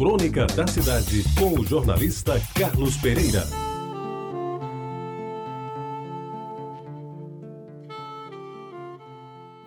Crônica da Cidade, com o jornalista Carlos Pereira.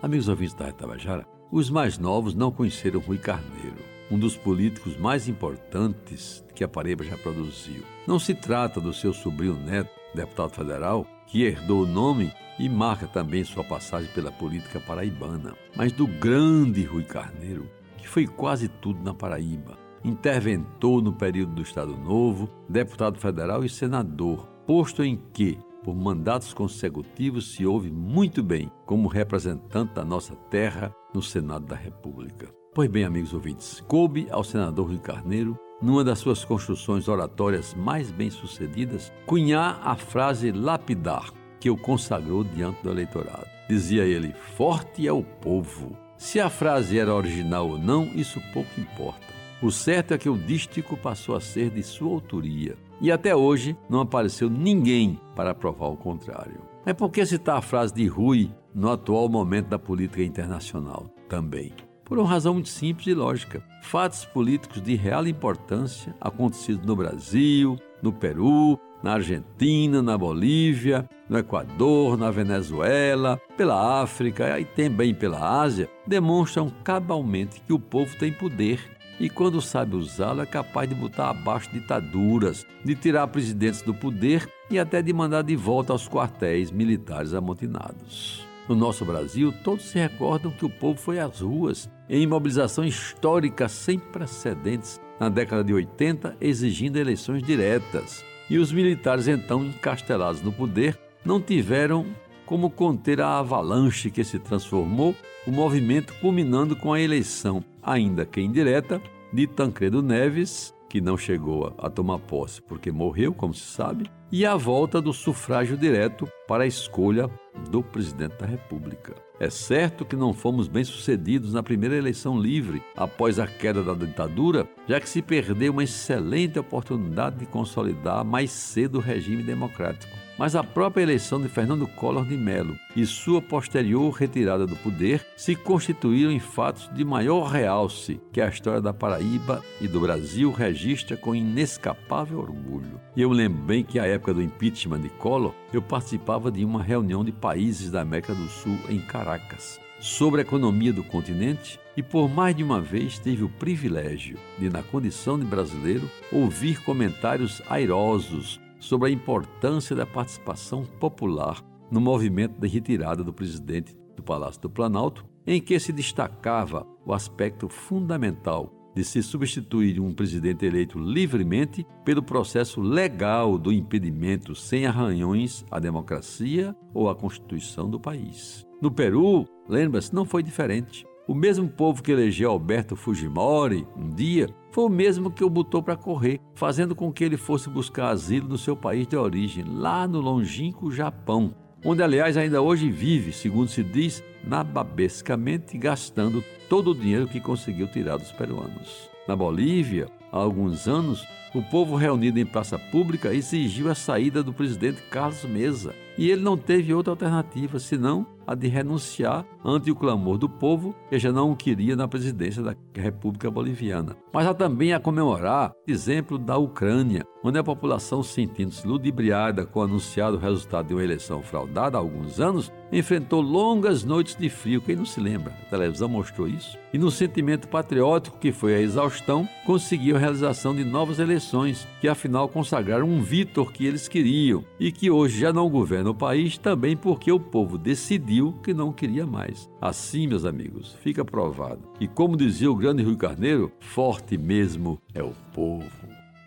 Amigos ouvintes da Tabajara, os mais novos não conheceram Rui Carneiro, um dos políticos mais importantes que a Paraíba já produziu. Não se trata do seu sobrinho neto, deputado federal, que herdou o nome e marca também sua passagem pela política paraibana, mas do grande Rui Carneiro, que foi quase tudo na Paraíba. Interventor no período do Estado Novo, deputado federal e senador, posto em que, por mandatos consecutivos, se ouve muito bem como representante da nossa terra no Senado da República. Pois bem, amigos ouvintes, coube ao senador Rui Carneiro, numa das suas construções oratórias mais bem-sucedidas, cunhar a frase lapidar que o consagrou diante do eleitorado. Dizia ele: Forte é o povo. Se a frase era original ou não, isso pouco importa. O certo é que o dístico passou a ser de sua autoria e até hoje não apareceu ninguém para provar o contrário. É por que citar a frase de Rui no atual momento da política internacional também? Por uma razão muito simples e lógica. Fatos políticos de real importância acontecidos no Brasil, no Peru, na Argentina, na Bolívia, no Equador, na Venezuela, pela África e também pela Ásia, demonstram cabalmente que o povo tem poder e, quando sabe usá-lo, é capaz de botar abaixo ditaduras, de tirar presidentes do poder e até de mandar de volta aos quartéis militares amotinados. No nosso Brasil, todos se recordam que o povo foi às ruas em mobilização histórica sem precedentes na década de 80, exigindo eleições diretas e os militares, então encastelados no poder, não tiveram como conter a avalanche que se transformou o movimento, culminando com a eleição, ainda que indireta, de Tancredo Neves, que não chegou a tomar posse porque morreu, como se sabe, e a volta do sufrágio direto para a escolha do presidente da República. É certo que não fomos bem-sucedidos na primeira eleição livre após a queda da ditadura, já que se perdeu uma excelente oportunidade de consolidar mais cedo o regime democrático mas a própria eleição de Fernando Collor de Mello e sua posterior retirada do poder se constituíram em fatos de maior realce que a história da Paraíba e do Brasil registra com inescapável orgulho. E eu lembro bem que, à época do impeachment de Collor, eu participava de uma reunião de países da América do Sul em Caracas sobre a economia do continente e por mais de uma vez tive o privilégio de, na condição de brasileiro, ouvir comentários airosos sobre a importância da participação popular no movimento de retirada do presidente do Palácio do Planalto, em que se destacava o aspecto fundamental de se substituir um presidente eleito livremente pelo processo legal do impedimento sem arranhões à democracia ou à Constituição do país. No Peru, lembra-se, não foi diferente. O mesmo povo que elegeu Alberto Fujimori um dia foi o mesmo que o botou para correr, fazendo com que ele fosse buscar asilo no seu país de origem, lá no longínquo Japão, onde, aliás, ainda hoje vive, segundo se diz, nababescamente gastando todo o dinheiro que conseguiu tirar dos peruanos. Na Bolívia, há alguns anos, o povo reunido em praça pública exigiu a saída do presidente Carlos Mesa, e ele não teve outra alternativa senão a de renunciar ante o clamor do povo que já não o queria na presidência da República Boliviana. Mas há também a comemorar exemplo da Ucrânia, onde a população sentindo-se ludibriada com o anunciado resultado de uma eleição fraudada há alguns anos, enfrentou longas noites de frio. Quem não se lembra? A televisão mostrou isso. E no sentimento patriótico que foi a exaustão, conseguiu a realização de novas eleições, que afinal consagraram um Vitor que eles queriam e que hoje já não governa o país também porque o povo decidiu que não queria mais. Assim, meus amigos, fica provado. E como dizia o grande Rui Carneiro, forte mesmo é o povo.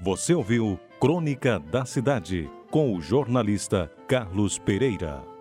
Você ouviu Crônica da Cidade com o jornalista Carlos Pereira.